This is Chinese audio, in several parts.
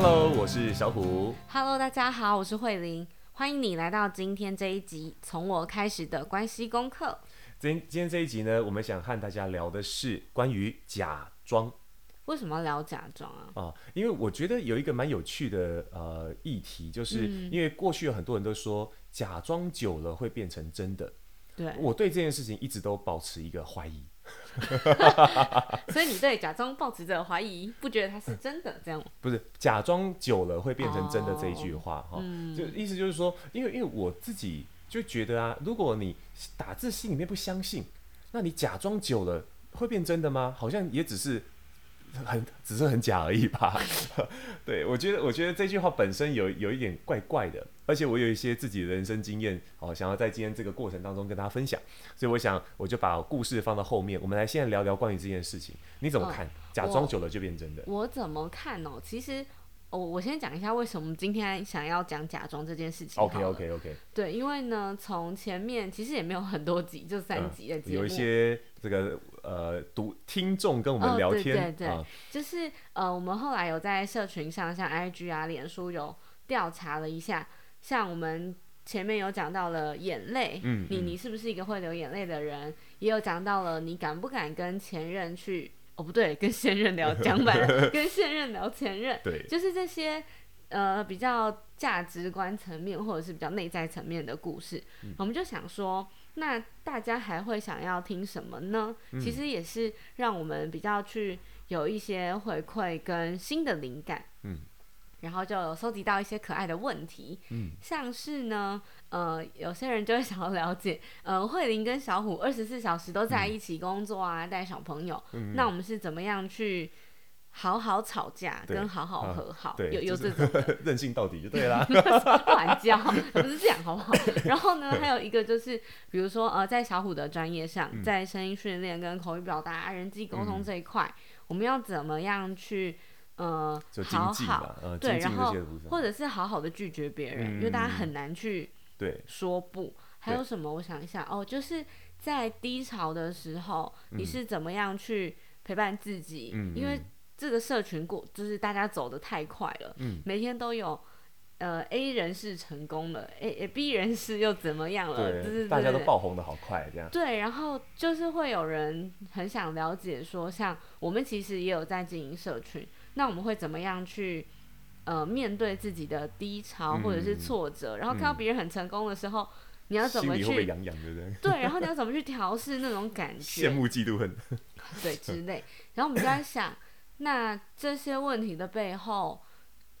Hello，我是小虎。Hello，大家好，我是慧玲。欢迎你来到今天这一集从我开始的关系功课。今今天这一集呢，我们想和大家聊的是关于假装。为什么要聊假装啊？啊，因为我觉得有一个蛮有趣的呃议题，就是因为过去有很多人都说假装久了会变成真的。对，我对这件事情一直都保持一个怀疑。所以你对假装保持着怀疑，不觉得它是真的这样吗？不是，假装久了会变成真的这一句话哈，就意思就是说，因为因为我自己就觉得啊，如果你打字心里面不相信，那你假装久了会变真的吗？好像也只是。很只是很假而已吧，对，我觉得我觉得这句话本身有有一点怪怪的，而且我有一些自己的人生经验，哦，想要在今天这个过程当中跟大家分享，所以我想我就把故事放到后面，我们来现在聊聊关于这件事情，你怎么看？假装久了就变真的？我，我怎么看哦？其实。我、oh, 我先讲一下为什么今天想要讲假装这件事情。OK OK OK。对，因为呢，从前面其实也没有很多集，就三集的节目、嗯。有一些这个呃读听众跟我们聊天，哦、对对对，嗯、就是呃我们后来有在社群上，像 IG 啊、脸书有调查了一下，像我们前面有讲到了眼泪，嗯，你你是不是一个会流眼泪的人？也有讲到了你敢不敢跟前任去。哦，不对，跟现任聊 讲白了，跟现任聊前任，对，就是这些呃比较价值观层面或者是比较内在层面的故事，嗯、我们就想说，那大家还会想要听什么呢？嗯、其实也是让我们比较去有一些回馈跟新的灵感，嗯。然后就有收集到一些可爱的问题，嗯，像是呢，呃，有些人就会 想要了解，呃，慧玲跟小虎二十四小时都在一起工作啊，带、嗯、小朋友，嗯、那我们是怎么样去好好吵架跟好好和好？对，有有这种 任性到底就对啦，管教不是这样好不好？然后呢，还有一个就是，比如说呃，在小虎的专业上，在声音训练跟口语表达、人际沟通这一块，嗯、我们要怎么样去？呃，好好，呃、对，然后或者是好好的拒绝别人，嗯、因为大家很难去对说不。对还有什么？我想一下哦，就是在低潮的时候，你是怎么样去陪伴自己？嗯、因为这个社群过，就是大家走的太快了，嗯、每天都有呃 A 人士成功了，A B 人士又怎么样了？对，就是大家都爆红的好快，这样。对，然后就是会有人很想了解，说像我们其实也有在经营社群。那我们会怎么样去，呃，面对自己的低潮或者是挫折，嗯、然后看到别人很成功的时候，嗯、你要怎么去？心里会痒痒，对不对？对，然后你要怎么去调试那种感觉？羡慕、嫉妒、恨，对之类。然后我们就在想，那这些问题的背后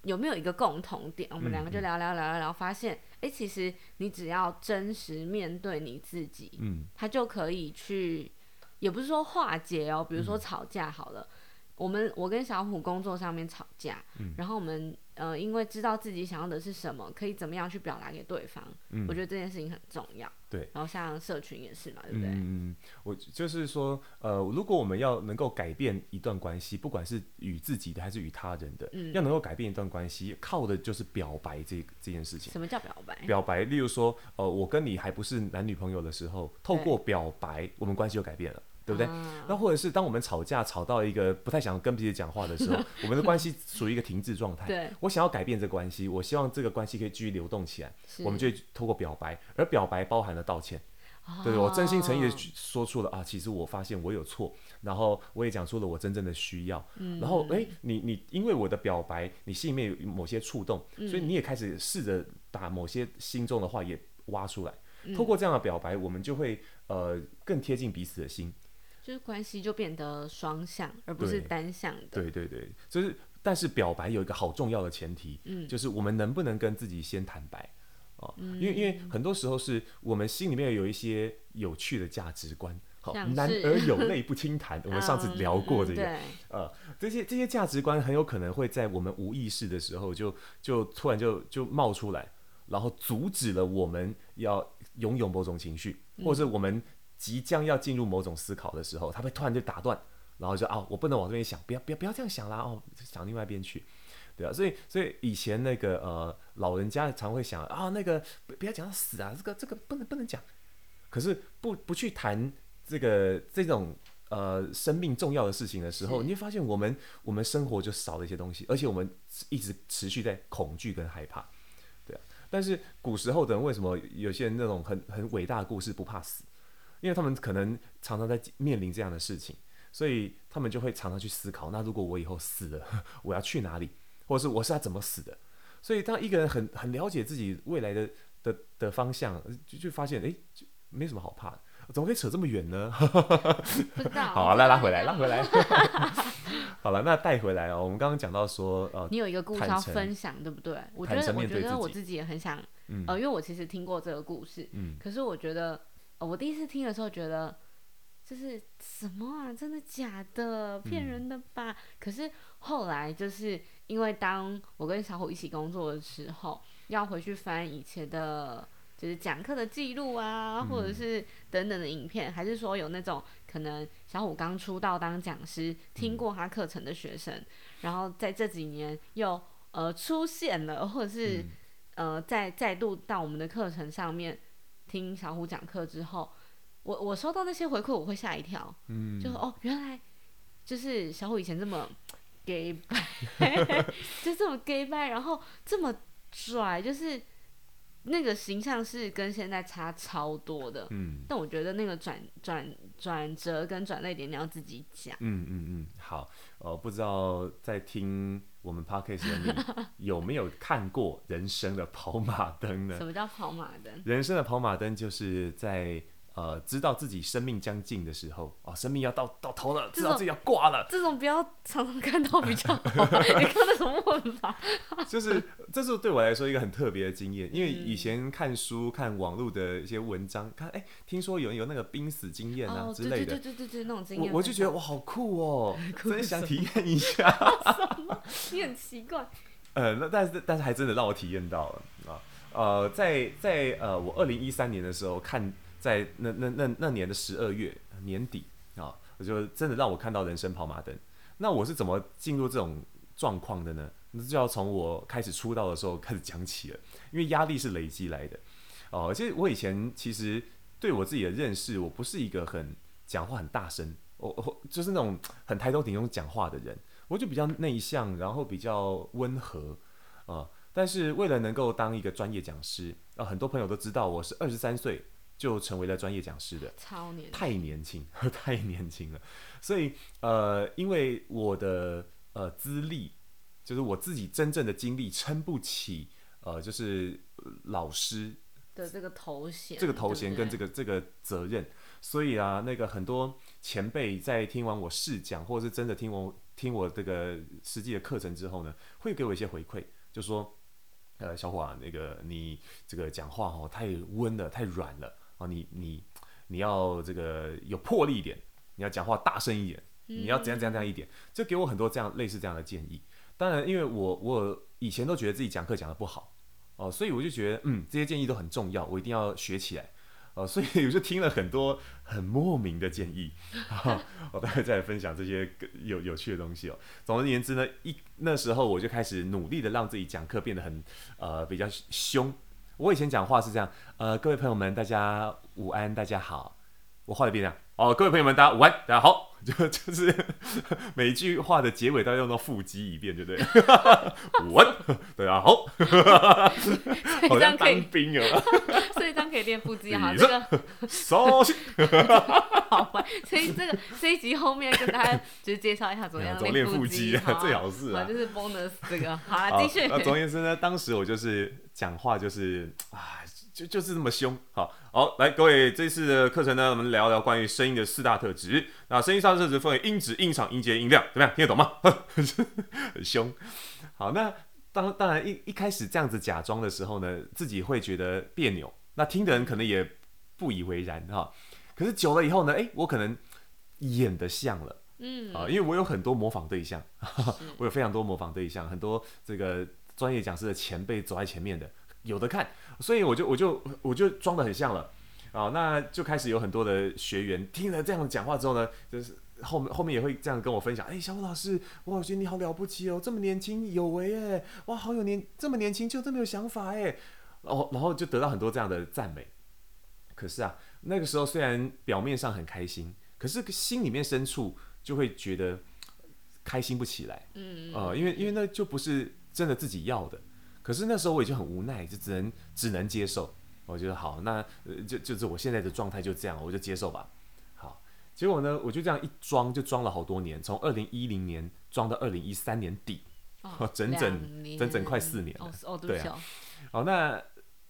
有没有一个共同点？我们两个就聊聊聊聊聊，发现，哎、嗯，其实你只要真实面对你自己，嗯，他就可以去，也不是说化解哦，比如说吵架好了。嗯我们我跟小虎工作上面吵架，嗯、然后我们呃，因为知道自己想要的是什么，可以怎么样去表达给对方，嗯、我觉得这件事情很重要。对，然后像社群也是嘛，对不对？嗯，我就是说，呃，如果我们要能够改变一段关系，不管是与自己的还是与他人的，嗯、要能够改变一段关系，靠的就是表白这这件事情。什么叫表白？表白，例如说，呃，我跟你还不是男女朋友的时候，透过表白，我们关系就改变了。对不对？那、嗯、或者是当我们吵架吵到一个不太想跟彼此讲话的时候，我们的关系处于一个停滞状态。对，我想要改变这个关系，我希望这个关系可以继续流动起来。是我们就透过表白，而表白包含了道歉。哦、对，我真心诚意的说出了啊，其实我发现我有错，然后我也讲出了我真正的需要。嗯、然后哎，你你因为我的表白，你心里面有某些触动，嗯、所以你也开始试着把某些心中的话也挖出来。嗯、透过这样的表白，我们就会呃更贴近彼此的心。就是关系就变得双向，而不是单向的。对对对，就是，但是表白有一个好重要的前提，嗯，就是我们能不能跟自己先坦白，哦，嗯、因为因为很多时候是我们心里面有一些有趣的价值观，好，男儿有泪不轻弹，我们上次聊过这个，嗯、呃，这些这些价值观很有可能会在我们无意识的时候就就突然就就冒出来，然后阻止了我们要拥有某种情绪，或者是我们。即将要进入某种思考的时候，他会突然就打断，然后就啊，我不能往这边想，不要不要不要这样想啦，哦，想另外一边去，对啊，所以所以以前那个呃老人家常会想啊，那个不不要讲到死啊，这个这个不能不能讲，可是不不去谈这个这种呃生命重要的事情的时候，你会发现我们我们生活就少了一些东西，而且我们一直持续在恐惧跟害怕，对啊。但是古时候的人为什么有些人那种很很伟大的故事不怕死？因为他们可能常常在面临这样的事情，所以他们就会常常去思考：那如果我以后死了，我要去哪里？或者是我是要怎么死的？所以当一个人很很了解自己未来的的的方向，就就发现，哎，就没什么好怕的。怎么可以扯这么远呢？不知道。好啊，来拉回来，拉回来。好了，那带回来哦。我们刚刚讲到说，呃，你有一个故事要分享，对不对？我觉得，我觉得我自己也很想，嗯、呃，因为我其实听过这个故事，嗯，可是我觉得，呃，我第一次听的时候觉得，就是什么啊？真的假的？骗人的吧？嗯、可是后来就是因为当我跟小虎一起工作的时候，要回去翻以前的。就是讲课的记录啊，或者是等等的影片，嗯、还是说有那种可能小虎刚出道当讲师，听过他课程的学生，嗯、然后在这几年又呃出现了，或者是、嗯、呃再再度到我们的课程上面听小虎讲课之后，我我收到那些回馈，我会吓一跳，嗯，就哦原来就是小虎以前这么 gay 拜，就这么 gay 掰，然后这么拽，就是。那个形象是跟现在差超多的，嗯，但我觉得那个转转转折跟转泪点你要自己讲，嗯嗯嗯，好，呃，不知道在听我们 podcast 的你有没有看过人生的跑马灯呢？什么叫跑马灯？人生的跑马灯就是在。呃，知道自己生命将近的时候，哦，生命要到到头了，知道自己要挂了，这种不要常常看到比较好。你看那什么问法？就是这是对我来说一个很特别的经验，因为以前看书、看网络的一些文章，看哎，听说有人有那个濒死经验啊之类的，对对对对对，那种经验，我我就觉得哇，好酷哦，真想体验一下。你很奇怪。呃，那但是但是还真的让我体验到了啊，呃，在在呃，我二零一三年的时候看。在那那那那年的十二月年底啊，我就真的让我看到人生跑马灯。那我是怎么进入这种状况的呢？那就要从我开始出道的时候开始讲起了，因为压力是累积来的。哦，其实我以前其实对我自己的认识，我不是一个很讲话很大声，我我就是那种很抬头挺胸讲话的人，我就比较内向，然后比较温和啊。但是为了能够当一个专业讲师啊，很多朋友都知道我是二十三岁。就成为了专业讲师的，超年太年轻，太年轻了。所以呃，因为我的呃资历，就是我自己真正的经历撑不起呃，就是老师的这个头衔，这个头衔跟这个这个责任。所以啊，那个很多前辈在听完我试讲，或者是真的听我听我这个实际的课程之后呢，会给我一些回馈，就说呃，小伙啊，那个你这个讲话哦太温了，太软了。啊，你你你要这个有魄力一点，你要讲话大声一点，你要怎样怎样怎样一点，就给我很多这样类似这样的建议。当然，因为我我以前都觉得自己讲课讲的不好哦，所以我就觉得嗯，这些建议都很重要，我一定要学起来哦，所以我就听了很多很莫名的建议，我待会再来分享这些有有趣的东西哦。总而言之呢，一那时候我就开始努力的让自己讲课变得很呃比较凶。我以前讲话是这样，呃，各位朋友们，大家午安，大家好。我话的变这样，哦，各位朋友们，大家午安，大家好，就 就是每一句话的结尾都要用到腹肌一遍，对不 对？午安，大家好。好像当兵啊。所以这样可以练腹肌哈，这个。好吧，所以这个这一集后面跟大家就是介绍一下怎么样练腹肌，最好是啊，就是 bonus 这个。好了，继续。那总而言之呢，当时我就是。讲话就是啊，就就是这么凶。好，好，来各位，这次的课程呢，我们聊聊关于声音的四大特质。那声音四大特质分为音质、音场、音节、音量，怎么样？听得懂吗？很凶。好，那当当然一一开始这样子假装的时候呢，自己会觉得别扭。那听的人可能也不以为然哈。可是久了以后呢，诶，我可能演的像了。嗯。啊，因为我有很多模仿对象，我有非常多模仿对象，很多这个。专业讲师的前辈走在前面的，有的看，所以我就我就我就装的很像了啊，那就开始有很多的学员听了这样讲话之后呢，就是后面后面也会这样跟我分享，哎、欸，小虎老师，哇，我觉得你好了不起哦，这么年轻有为哎，哇，好有年这么年轻就这么有想法哎，然后然后就得到很多这样的赞美。可是啊，那个时候虽然表面上很开心，可是心里面深处就会觉得开心不起来，嗯呃，因为因为那就不是真的自己要的。可是那时候我已经很无奈，就只能只能接受。我觉得好，那就就是我现在的状态就这样，我就接受吧。好，结果呢，我就这样一装就装了好多年，从二零一零年装到二零一三年底，哦、整整整整快四年了。哦，对啊。好，那。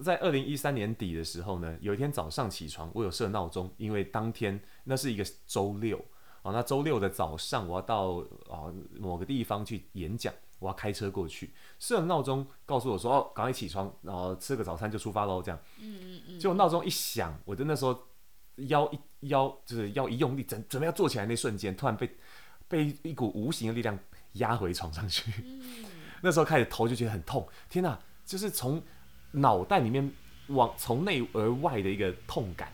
在二零一三年底的时候呢，有一天早上起床，我有设闹钟，因为当天那是一个周六，哦，那周六的早上我要到啊某个地方去演讲，我要开车过去，设了闹钟告诉我说，哦，赶快起床，然后吃个早餐就出发喽，这样。嗯嗯嗯。结果闹钟一响，我的那时候腰一腰就是腰一用力，准准备要坐起来那瞬间，突然被被一股无形的力量压回床上去。嗯。那时候开始头就觉得很痛，天哪，就是从。脑袋里面往从内而外的一个痛感，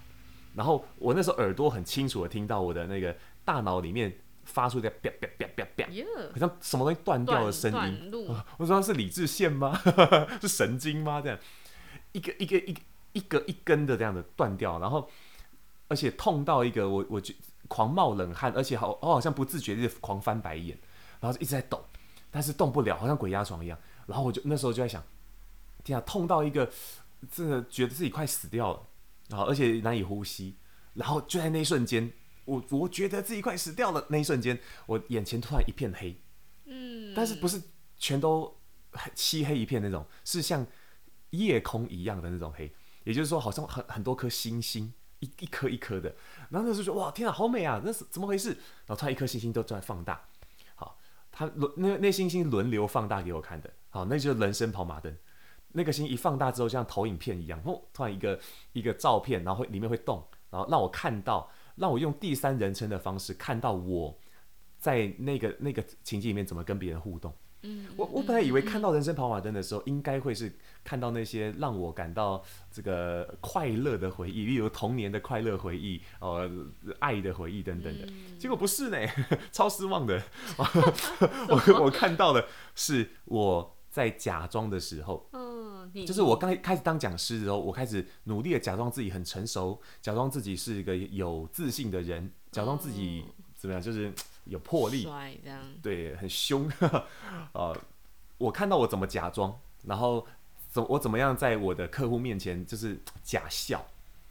然后我那时候耳朵很清楚的听到我的那个大脑里面发出的啪啪啪啪啪，好像什么东西断掉的声音。我说是理智线吗？是神经吗？这样一个一个一个一个一根的这样的断掉，然后而且痛到一个我我就狂冒冷汗，而且好我好像不自觉的狂翻白眼，然后一直在抖，但是动不了，好像鬼压床一样。然后我就那时候就在想。天啊，痛到一个，真的觉得自己快死掉了，然后而且难以呼吸，然后就在那一瞬间，我我觉得自己快死掉了那一瞬间，我眼前突然一片黑，嗯，但是不是全都漆黑一片那种，是像夜空一样的那种黑，也就是说好像很很多颗星星，一一颗一颗的，然后那时候说哇天啊好美啊，那是怎么回事？然后突然一颗星星都在放大，好，它轮那那星星轮流放大给我看的，好，那就是人生跑马灯。那个星一放大之后，像投影片一样，哦，突然一个一个照片，然后会里面会动，然后让我看到，让我用第三人称的方式看到我在那个那个情境里面怎么跟别人互动。嗯，我我本来以为看到人生跑马灯的时候，应该会是看到那些让我感到这个快乐的回忆，例如童年的快乐回忆，呃，爱的回忆等等的。结果不是呢，超失望的。我我看到的是我在假装的时候。就是我刚开始当讲师的时候，我开始努力的假装自己很成熟，假装自己是一个有自信的人，假装自己怎么样，就是有魄力，对，很凶。呃，我看到我怎么假装，然后怎我怎么样在我的客户面前就是假笑，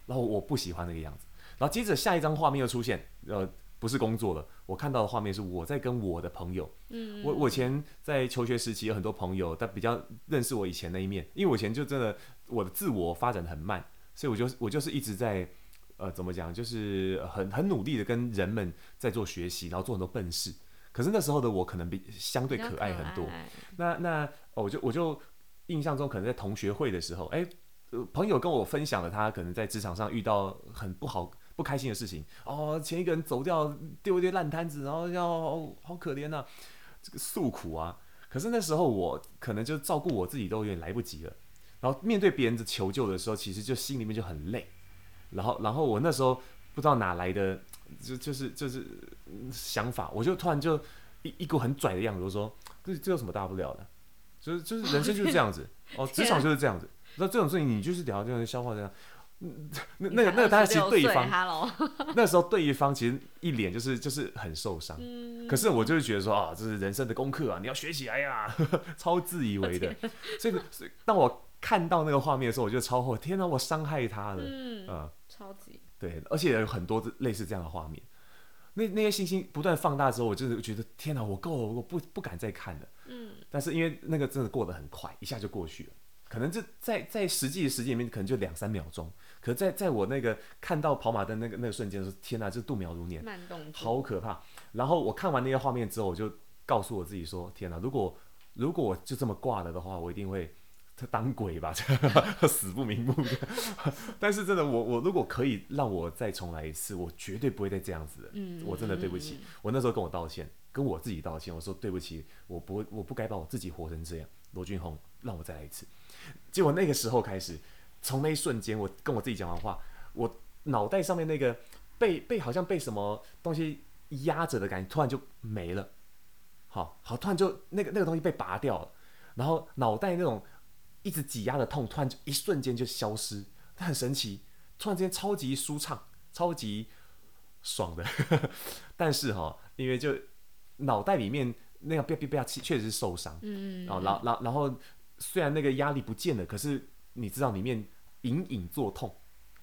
然后我不喜欢那个样子，然后接着下一张画面又出现，呃。不是工作了，我看到的画面是我在跟我的朋友。嗯，我我以前在求学时期有很多朋友，他比较认识我以前那一面，因为我以前就真的我的自我发展的很慢，所以我就我就是一直在呃怎么讲，就是很很努力的跟人们在做学习，然后做很多笨事。可是那时候的我可能比相对可爱很多。那那我就我就印象中可能在同学会的时候，哎，朋友跟我分享了他可能在职场上遇到很不好。不开心的事情哦，前一个人走掉，丢一堆烂摊子，然后要好，好可怜呐、啊，这个诉苦啊。可是那时候我可能就照顾我自己都有点来不及了，然后面对别人的求救的时候，其实就心里面就很累。然后，然后我那时候不知道哪来的，就就是就是想法，我就突然就一一股很拽的样子，我说这这有什么大不了的？就是就是人生就是这样子哦，职场就是这样子。那这种事情你就是得要这样消化这样。那那个那个大家其实对方，那时候对方其实一脸就是就是很受伤，嗯、可是我就是觉得说啊，这是人生的功课啊，你要学起来呀，超自以为的。所以当我看到那个画面的时候，我就超后天哪，我伤害他了，嗯，呃、超级对，而且有很多类似这样的画面。那那些星星不断放大之后，我就是觉得天哪，我够了，我不不敢再看了，嗯。但是因为那个真的过得很快，一下就过去了，可能就在在实际的时间里面，可能就两三秒钟。可是在在我那个看到跑马灯那个那个瞬间的时候，天哪，这度秒如年，好可怕。然后我看完那些画面之后，我就告诉我自己说：天哪，如果如果我就这么挂了的话，我一定会他当鬼吧，死不瞑目。但是真的，我我如果可以让我再重来一次，我绝对不会再这样子的。嗯，我真的对不起。我那时候跟我道歉，跟我自己道歉，我说对不起，我不我不该把我自己活成这样。罗俊宏，让我再来一次。结果那个时候开始。从那一瞬间，我跟我自己讲完话，我脑袋上面那个被被好像被什么东西压着的感觉，突然就没了。好好，突然就那个那个东西被拔掉了，然后脑袋那种一直挤压的痛，突然就一瞬间就消失，它很神奇，突然之间超级舒畅，超级爽的。但是哈，因为就脑袋里面那个啪啪啪气确实是受伤，嗯，然后然后然后虽然那个压力不见了，可是你知道里面隐隐作痛。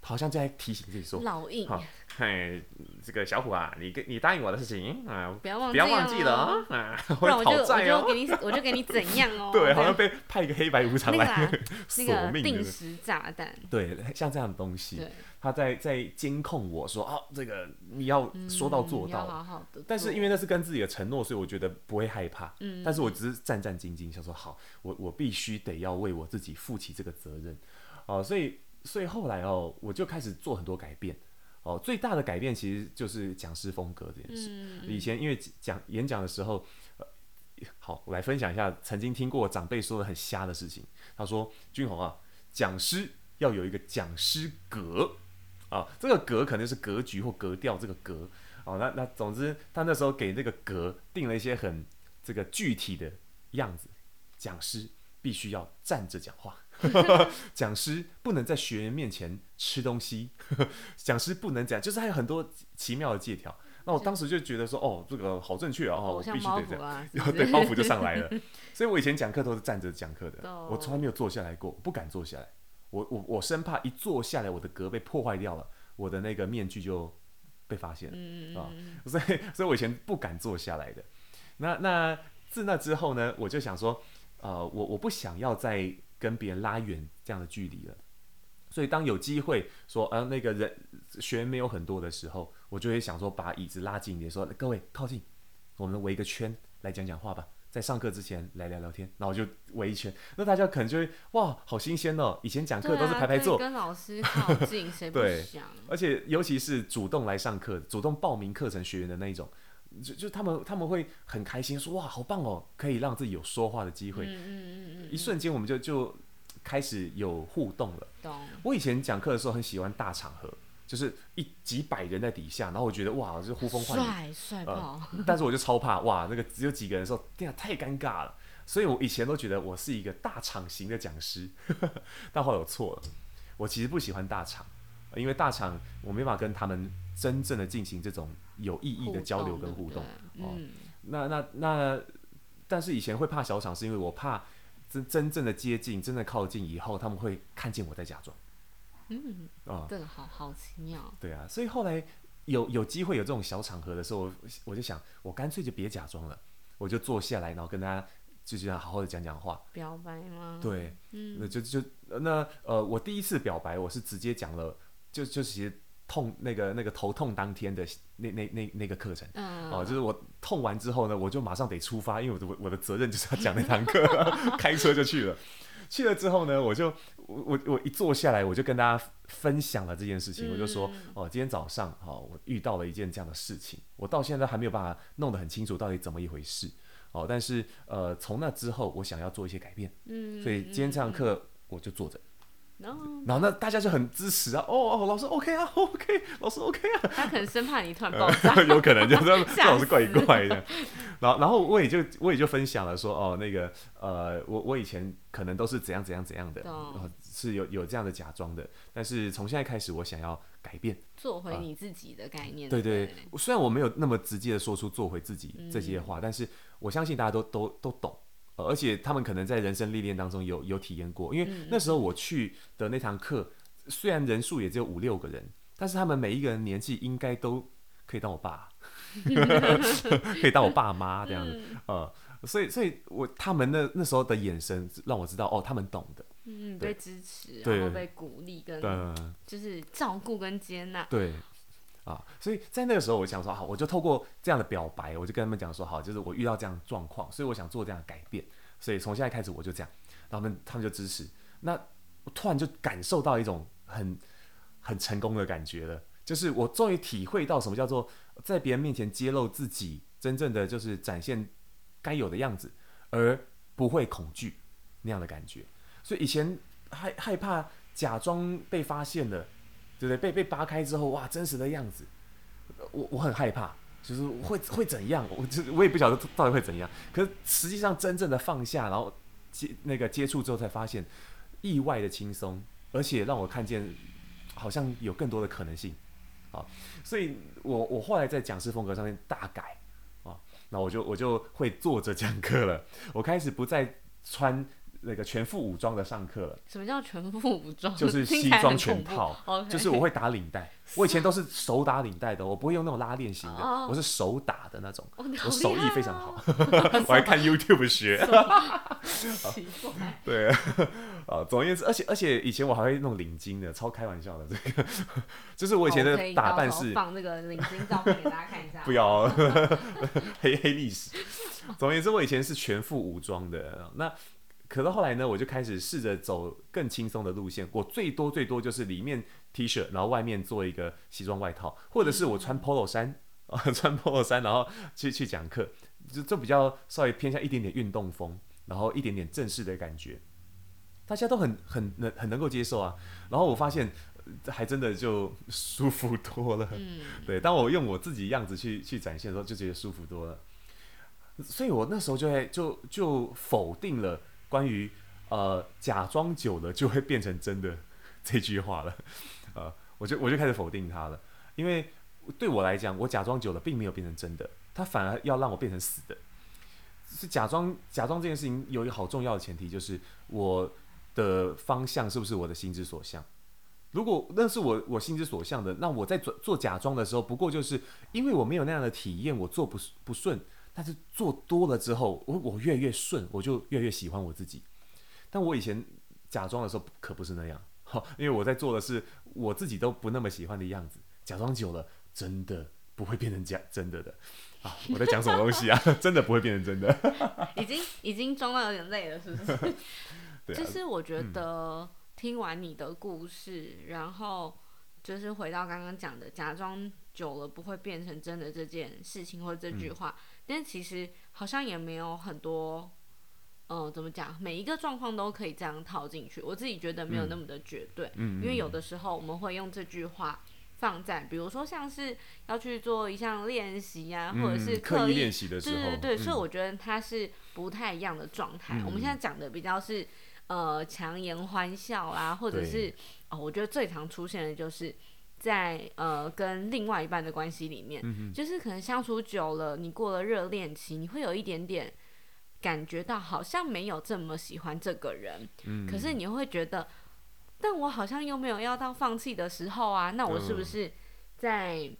好像在提醒自己说：“老印，嘿，这个小虎啊，你跟你答应我的事情啊，不要忘，不要忘记了啊，不然我就我就给你，我就给你怎样哦？对，好像被派一个黑白无常来那个 定时炸弹，对，像这样的东西，他在在监控我说，哦，这个你要说到做到，好好的。但是因为那是跟自己的承诺，所以我觉得不会害怕。嗯，但是我只是战战兢兢，想说好，我我必须得要为我自己负起这个责任，哦，所以。所以后来哦，我就开始做很多改变哦。最大的改变其实就是讲师风格这件事。嗯、以前因为讲演讲的时候，呃，好，我来分享一下曾经听过长辈说的很瞎的事情。他说：“君宏啊，讲师要有一个讲师格啊，这个格可能是格局或格调这个格哦。那那总之，他那时候给这个格定了一些很这个具体的样子。讲师必须要站着讲话。” 讲师不能在学员面前吃东西，讲师不能讲，就是还有很多奇妙的借条。那我当时就觉得说，哦，这个好正确啊，我必须得这样，然后 对，包袱就上来了。所以我以前讲课都是站着讲课的，我从来没有坐下来过，不敢坐下来。我我我生怕一坐下来，我的格被破坏掉了，我的那个面具就被发现了啊。所以，所以我以前不敢坐下来的。那那自那之后呢，我就想说，呃，我我不想要再。跟别人拉远这样的距离了，所以当有机会说，呃，那个人学员没有很多的时候，我就会想说，把椅子拉近一点，说各位靠近，我们围一个圈来讲讲话吧，在上课之前来聊聊天，然后就围一圈，那大家可能就会哇，好新鲜哦，以前讲课都是排排坐，跟老师靠近，谁不 想？而且尤其是主动来上课、主动报名课程学员的那一种。就就他们他们会很开心说哇好棒哦，可以让自己有说话的机会。嗯嗯嗯，一瞬间我们就就开始有互动了。懂。我以前讲课的时候很喜欢大场合，就是一几百人在底下，然后我觉得哇就呼风唤雨，帅帅爆。但是我就超怕哇那个只有几个人的时候，天啊太尴尬了。所以我以前都觉得我是一个大场型的讲师，但后来我错了，我其实不喜欢大场，因为大场我没法跟他们真正的进行这种。有意义的交流跟互动，哦，嗯、那那那，但是以前会怕小场，是因为我怕真真正的接近，真的靠近以后，他们会看见我在假装，嗯，啊、嗯，这个好好奇妙，对啊，所以后来有有机会有这种小场合的时候，我就想，我干脆就别假装了，我就坐下来，然后跟大家就这样好好的讲讲话，表白吗？对，嗯，那就就那呃，我第一次表白，我是直接讲了，就就其实。痛那个那个头痛当天的那那那那个课程，嗯、哦，就是我痛完之后呢，我就马上得出发，因为我的我的责任就是要讲那堂课，开车就去了。去了之后呢，我就我我我一坐下来，我就跟大家分享了这件事情，嗯、我就说哦，今天早上哦，我遇到了一件这样的事情，我到现在还没有办法弄得很清楚到底怎么一回事哦，但是呃，从那之后我想要做一些改变，嗯，所以今天这堂课我就坐着。然后，然后那大家就很支持啊，哦哦，老师 OK 啊，OK，老师 OK 啊。他可能生怕你突然爆炸，有可能就 是这老师怪怪的。然后，然后我也就我也就分享了说，哦，那个呃，我我以前可能都是怎样怎样怎样的，是有有这样的假装的，但是从现在开始，我想要改变，做回你自己的概念。对对，虽然我没有那么直接的说出做回自己这些话，但是我相信大家都都都懂。而且他们可能在人生历练当中有有体验过，因为那时候我去的那堂课，虽然人数也只有五六个人，但是他们每一个人年纪应该都可以当我爸，可以当我爸妈这样子，呃，所以所以我他们那那时候的眼神让我知道，哦，他们懂的，嗯，被支持，然后被鼓励跟就是照顾跟接纳，对。啊，所以在那个时候，我想说，好，我就透过这样的表白，我就跟他们讲说，好，就是我遇到这样的状况，所以我想做这样的改变，所以从现在开始我就这样，然后他们他们就支持，那我突然就感受到一种很很成功的感觉了，就是我终于体会到什么叫做在别人面前揭露自己真正的就是展现该有的样子，而不会恐惧那样的感觉，所以以前害害怕假装被发现了。对不对？被被扒开之后，哇，真实的样子，我我很害怕，就是会会怎样？我就我也不晓得到底会怎样。可是实际上真正的放下，然后接那个接触之后，才发现意外的轻松，而且让我看见好像有更多的可能性。啊，所以我我后来在讲师风格上面大改啊，那我就我就会坐着讲课了，我开始不再穿。那个全副武装的上课了。什么叫全副武装？就是西装全套，就是我会打领带。我以前都是手打领带的，我不会用那种拉链型的，oh. 我是手打的那种。Oh, 我手艺非常好，我还看 YouTube 学。奇怪。对啊，总而言之，而且而且以前我还会弄领巾的，超开玩笑的。这个就是我以前的打扮是放那个领巾照片给大家看一下。不要黑黑历史。总而言之，我以前是全副武装的。那可到后来呢，我就开始试着走更轻松的路线。我最多最多就是里面 T 恤，然后外面做一个西装外套，或者是我穿 Polo 衫啊，穿 Polo 衫，然后去去讲课，就就比较稍微偏向一点点运动风，然后一点点正式的感觉，大家都很很能很能够接受啊。然后我发现还真的就舒服多了。嗯，对，当我用我自己样子去去展现的时候，就觉得舒服多了。所以我那时候就会就就否定了。关于呃假装久了就会变成真的这句话了，呃，我就我就开始否定他了，因为对我来讲，我假装久了并没有变成真的，它反而要让我变成死的。是假装假装这件事情有一个好重要的前提，就是我的方向是不是我的心之所向？如果那是我我心之所向的，那我在做做假装的时候，不过就是因为我没有那样的体验，我做不不顺。但是做多了之后，我我越来越顺，我就越来越喜欢我自己。但我以前假装的时候可不是那样，因为我在做的是我自己都不那么喜欢的样子。假装久了，真的不会变成假真的的啊！我在讲什么东西啊？真的不会变成真的。已经已经装到有点累了，是不是？对啊，就是我觉得听完你的故事，嗯，然后就是回到刚刚讲的，假装久了不会变成真的这件事情或者这句话。嗯但其实好像也没有很多，嗯、呃，怎么讲？每一个状况都可以这样套进去。我自己觉得没有那么的绝对，嗯，因为有的时候我们会用这句话放在，比如说像是要去做一项练习啊，或者是刻意练习的时候，对对对，嗯，所以我觉得它是不太一样的状态，嗯。我们现在讲的比较是呃强颜欢笑啊，或者是哦，我觉得最常出现的就是。在呃跟另外一半的关系里面，嗯，就是可能相处久了，你过了热恋期，你会有一点点感觉到好像没有这么喜欢这个人，嗯，可是你会觉得，但我好像又没有要到放弃的时候啊，那我是不是在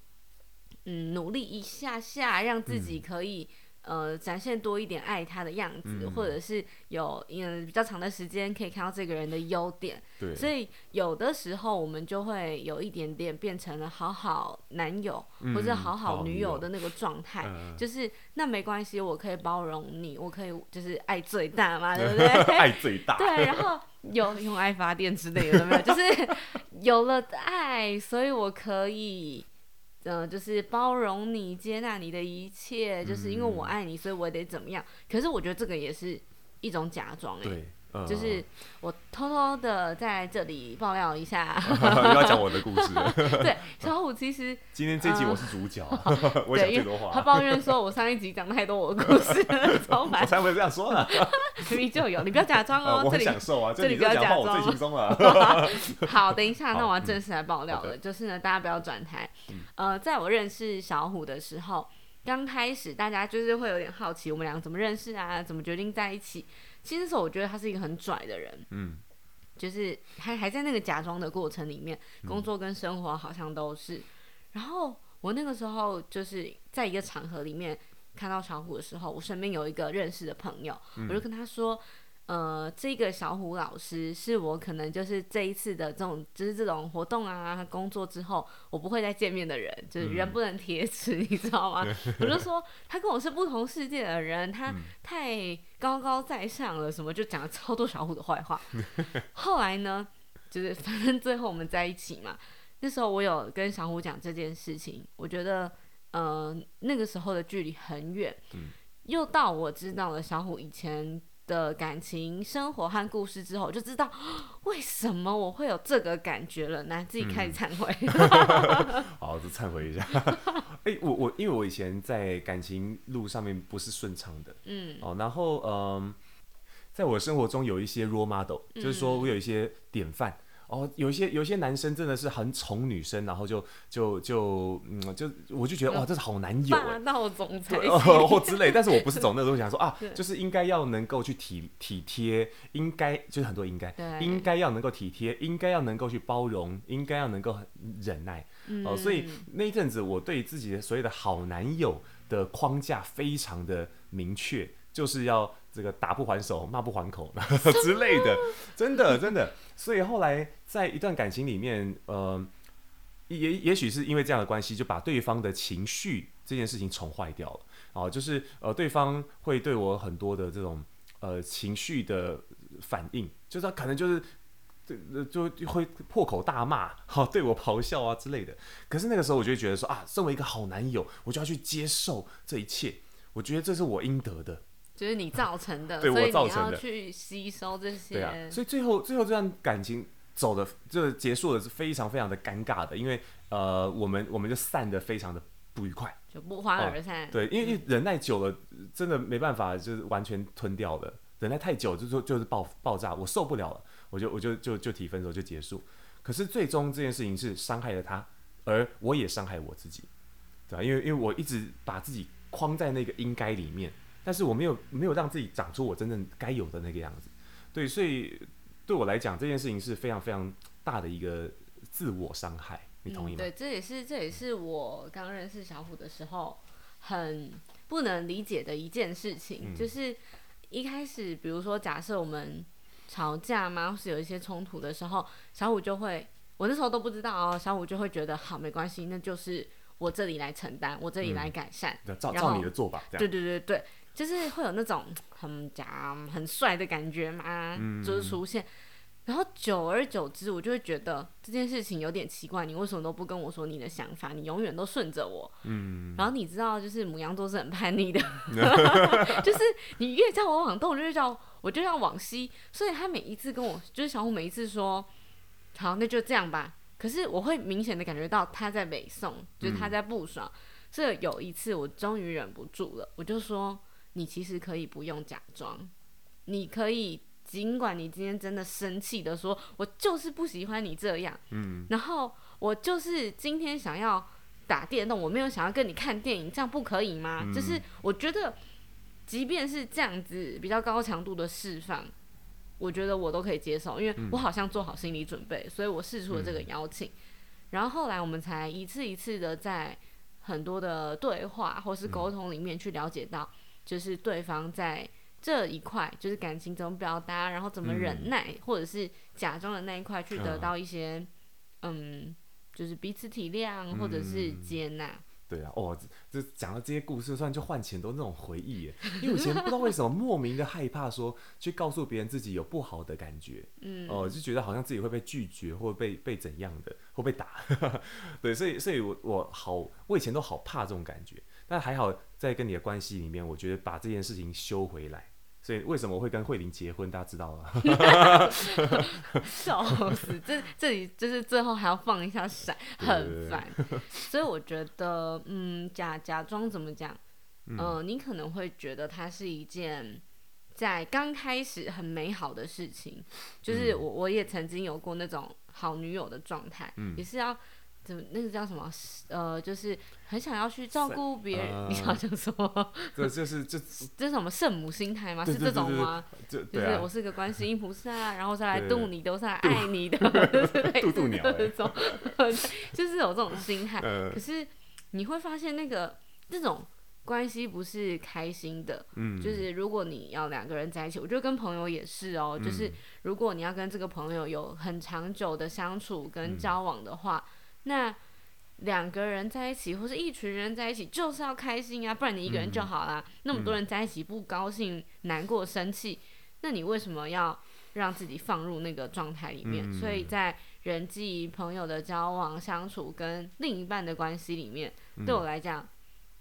嗯努力一下下，让自己可以。呃，展现多一点爱他的样子，嗯、或者是有嗯比较长的时间可以看到这个人的优点，对，所以有的时候我们就会有一点点变成了好好男友、嗯、或者好好女友的那个状态、嗯，就是那没关系，我可以包容你，我可以就是爱最大嘛，对不对？爱最大，对，然后有用爱发电之类的，没有？就是有了爱，所以我可以。嗯、呃，就是包容你、接纳你的一切，就是因为我爱你，所以我得怎么样？可是我觉得这个也是一种假装哎。对。就是我偷偷的在这里爆料一下，要讲我的故事。对，小虎其实 今天这集我是主角，呃、我讲最多话。他抱怨说我上一集讲太多我的故事了，超烦。我才不会这样说呢。明明就有，你不要假装哦。我很享受啊，这里不要假装，我最轻松了。好，等一下，那我要正式来爆料了。就是呢，大家不要转台。呃，在我认识小虎的时候，刚开始大家就是会有点好奇，我们两个怎么认识啊？怎么决定在一起？其实那时候我觉得他是一个很拽的人，嗯，就是还还在那个假装的过程里面，工作跟生活好像都是。然后我那个时候就是在一个场合里面看到小虎的时候，我身边有一个认识的朋友，我就跟他说。呃，这个小虎老师是我可能就是这一次的这种，就是这种活动啊，工作之后我不会再见面的人，就是人不能铁齿，嗯，你知道吗？我就说他跟我是不同世界的人，他太高高在上了，什么就讲了超多小虎的坏话。后来呢，就是 反正最后我们在一起嘛。那时候我有跟小虎讲这件事情，我觉得呃那个时候的距离很远，又到我知道了小虎以前。的感情生活和故事之后，我就知道为什么我会有这个感觉了。来，自己开始忏悔。嗯、好，就忏悔一下。哎、欸，我我因为我以前在感情路上面不是顺畅的，嗯，哦，然后嗯，在我生活中有一些 role model，、嗯、就是说我有一些典范哦，有一些有一些男生真的是很宠女生，然后就就就嗯，就我就觉得哇，这是好男友，霸道总裁哦或之类。但是我不是 走那个东西，想说啊，就是应该要能够去体体贴，应该就是很多应该，应该要能够体贴，应该要能够去包容，应该要能够忍耐。哦，所以那一阵子我对自己的所谓的好男友的框架非常的明确，就是要。这个打不还手，骂不还口 之类的，真的真的。所以后来在一段感情里面，呃，也也许是因为这样的关系，就把对方的情绪这件事情宠坏掉了。哦、就是呃，对方会对我很多的这种呃情绪的反应，就是他可能就是就会破口大骂，好、对我咆哮啊之类的。可是那个时候，我就会觉得说啊，身为一个好男友，我就要去接受这一切。我觉得这是我应得的。就是你造成的，对我造成的，所以你要去吸收这些。对啊，所以最后最后这段感情走的就结束的是非常非常的尴尬的，因为呃，我们我们就散的非常的不愉快，就不欢而散。哦。对，因为忍耐久了，真的没办法，就是完全吞掉的。忍耐太久，就说就是爆爆炸，我受不了了，我就我就就就提分手就结束。可是最终这件事情是伤害了他，而我也伤害我自己，对吧？因为因为我一直把自己框在那个应该里面。但是我没有没有让自己长出我真正该有的那个样子，对，所以对我来讲这件事情是非常非常大的一个自我伤害，你同意吗？嗯、对，这也是这也是我刚认识小虎的时候很不能理解的一件事情，嗯、就是一开始比如说假设我们吵架嘛，或是有一些冲突的时候，小虎就会，我那时候都不知道哦，小虎就会觉得好没关系，那就是我这里来承担，我这里来改善，嗯、照照你的做法，对对对对。就是会有那种很假、很帅的感觉嘛，嗯、就是出现，然后久而久之，我就会觉得这件事情有点奇怪。你为什么都不跟我说你的想法？你永远都顺着我。嗯。然后你知道，就是母羊座是很叛逆的，就是你越叫我往东，我就越叫我就要往西。所以他每一次跟我，就是小虎每一次说，好，那就这样吧。可是我会明显的感觉到他在北宋，就是他在不爽。所以、嗯、有一次，我终于忍不住了，我就说。你其实可以不用假装，你可以尽管你今天真的生气的说，我就是不喜欢你这样，嗯，然后我就是今天想要打电动，我没有想要跟你看电影，这样不可以吗？嗯，就是我觉得，即便是这样子比较高强度的释放，我觉得我都可以接受，因为我好像做好心理准备，所以我试出了这个邀请，嗯，然后后来我们才一次一次的在很多的对话或是沟通里面去了解到。就是对方在这一块，就是感情怎么表达，然后怎么忍耐，嗯、或者是假装的那一块，去得到一些，嗯，嗯，就是彼此体谅或者是接纳。对啊，哦，这讲到这些故事，算就换钱都那种回忆耶。因为以前不知道为什么莫名的害怕说去告诉别人自己有不好的感觉，嗯，哦、呃，就觉得好像自己会被拒绝，或被被怎样的，会被打。对，所以所以我我好，我以前都好怕这种感觉。但还好，在跟你的关系里面，我觉得把这件事情修回来。所以为什么我会跟慧玲结婚，大家知道吗。笑死，这这里就是最后还要放一下闪，很烦。所以我觉得，嗯，假假装怎么讲？嗯、呃，你可能会觉得它是一件在刚开始很美好的事情。就是我我也曾经有过那种好女友的状态，嗯、也是要。怎么那个叫什么？呃，就是很想要去照顾别人。呃、你想讲什么？这就是这这是什么圣母心态吗？是这种吗？就，就是我是个观世音菩萨，然后再来度你，都是来爱你的，就是类似这种，就是有这种心态。呃、可是你会发现，那个这种关系不是开心的。嗯，就是如果你要两个人在一起，我觉得跟朋友也是哦。嗯、就是如果你要跟这个朋友有很长久的相处跟交往的话。嗯那两个人在一起，或是一群人在一起，就是要开心啊，不然你一个人就好啦。嗯、那么多人在一起，不高兴、嗯、难过、生气，那你为什么要让自己放入那个状态里面？嗯、所以在人际朋友的交往、相处跟另一半的关系里面，嗯、对我来讲，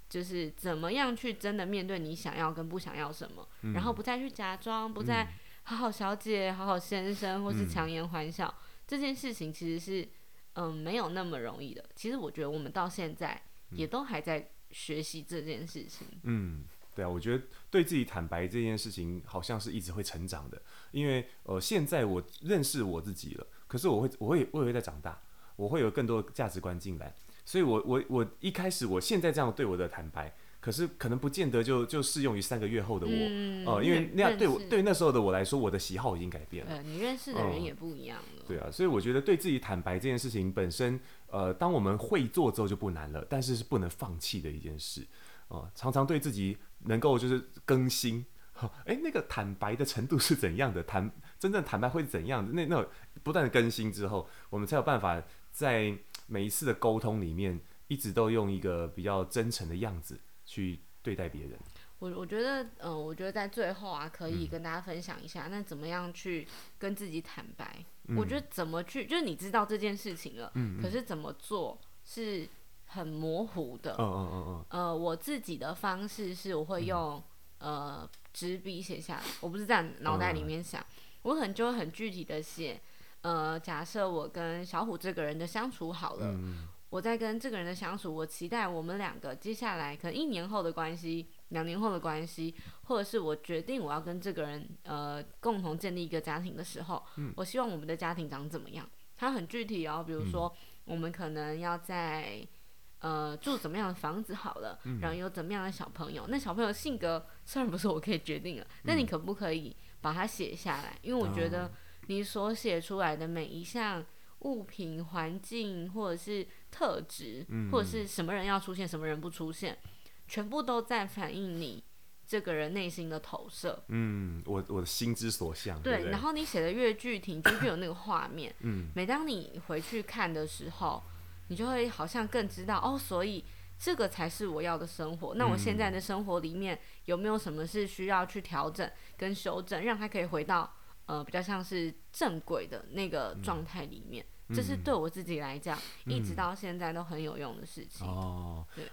就是怎么样去真的面对你想要跟不想要什么，嗯、然后不再去假装，不再好好小姐、好好先生，或是强颜欢笑，嗯、这件事情其实是。嗯，没有那么容易的。其实我觉得我们到现在也都还在学习这件事情。嗯，对啊，我觉得对自己坦白这件事情，好像是一直会成长的。因为呃，现在我认识我自己了，可是我会我会我也会在长大，我会有更多的价值观进来，所以我我我一开始我现在这样对我的坦白。可是可能不见得就就适用于三个月后的我，嗯、呃，因为那样对我对那时候的我来说，我的喜好已经改变了。你认识的人也不一样了。呃、对啊，所以我觉得对自己坦白这件事情本身，呃，当我们会做之后就不难了，但是是不能放弃的一件事。哦、呃，常常对自己能够就是更新，哎、呃，那个坦白的程度是怎样的？坦真正坦白会是怎样的？那那不断的更新之后，我们才有办法在每一次的沟通里面，一直都用一个比较真诚的样子。去对待别人，我我觉得，嗯、呃，我觉得在最后啊，可以跟大家分享一下，嗯、那怎么样去跟自己坦白？嗯、我觉得怎么去，就是你知道这件事情了，嗯嗯，可是怎么做是很模糊的。嗯嗯嗯嗯。呃，我自己的方式是，我会用、嗯、呃纸笔写下来，我不是在脑袋里面想，嗯、我可能就会很具体的写，呃，假设我跟小虎这个人的相处好了。嗯我在跟这个人的相处，我期待我们两个接下来可能一年后的关系，两年后的关系，或者是我决定我要跟这个人呃共同建立一个家庭的时候，嗯、我希望我们的家庭长怎么样？它很具体哦，比如说、嗯、我们可能要在呃住怎么样的房子好了，嗯、然后有怎么样的小朋友，那小朋友性格虽然不是我可以决定的，但你可不可以把它写下来？因为我觉得你所写出来的每一项。物品、环境，或者是特质，嗯、或者是什么人要出现，什么人不出现，全部都在反映你这个人内心的投射。嗯，我我的心之所向。对，对对，然后你写的越具体，就越有那个画面。嗯，每当你回去看的时候，你就会好像更知道哦，所以这个才是我要的生活。那我现在的生活里面有没有什么是需要去调整跟修正，让它可以回到？呃，比较像是正轨的那个状态里面，嗯、这是对我自己来讲，嗯、一直到现在都很有用的事情。哦，对，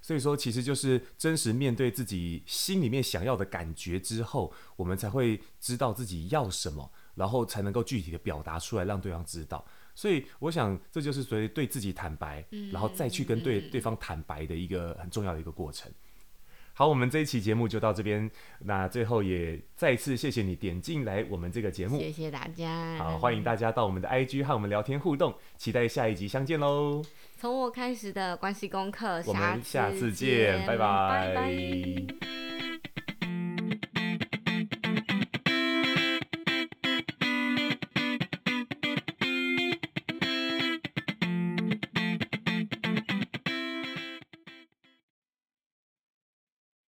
所以说其实就是真实面对自己心里面想要的感觉之后，我们才会知道自己要什么，然后才能够具体的表达出来，让对方知道。所以我想，这就是所谓对自己坦白，嗯、然后再去跟对对方坦白的一个很重要的一个过程。好，我们这一期节目就到这边。那最后也再次谢谢你点进来我们这个节目，谢谢大家。好，欢迎大家到我们的 IG 和我们聊天互动，期待下一集相见喽。从我开始的关系功课，我们下次见，拜拜。拜拜。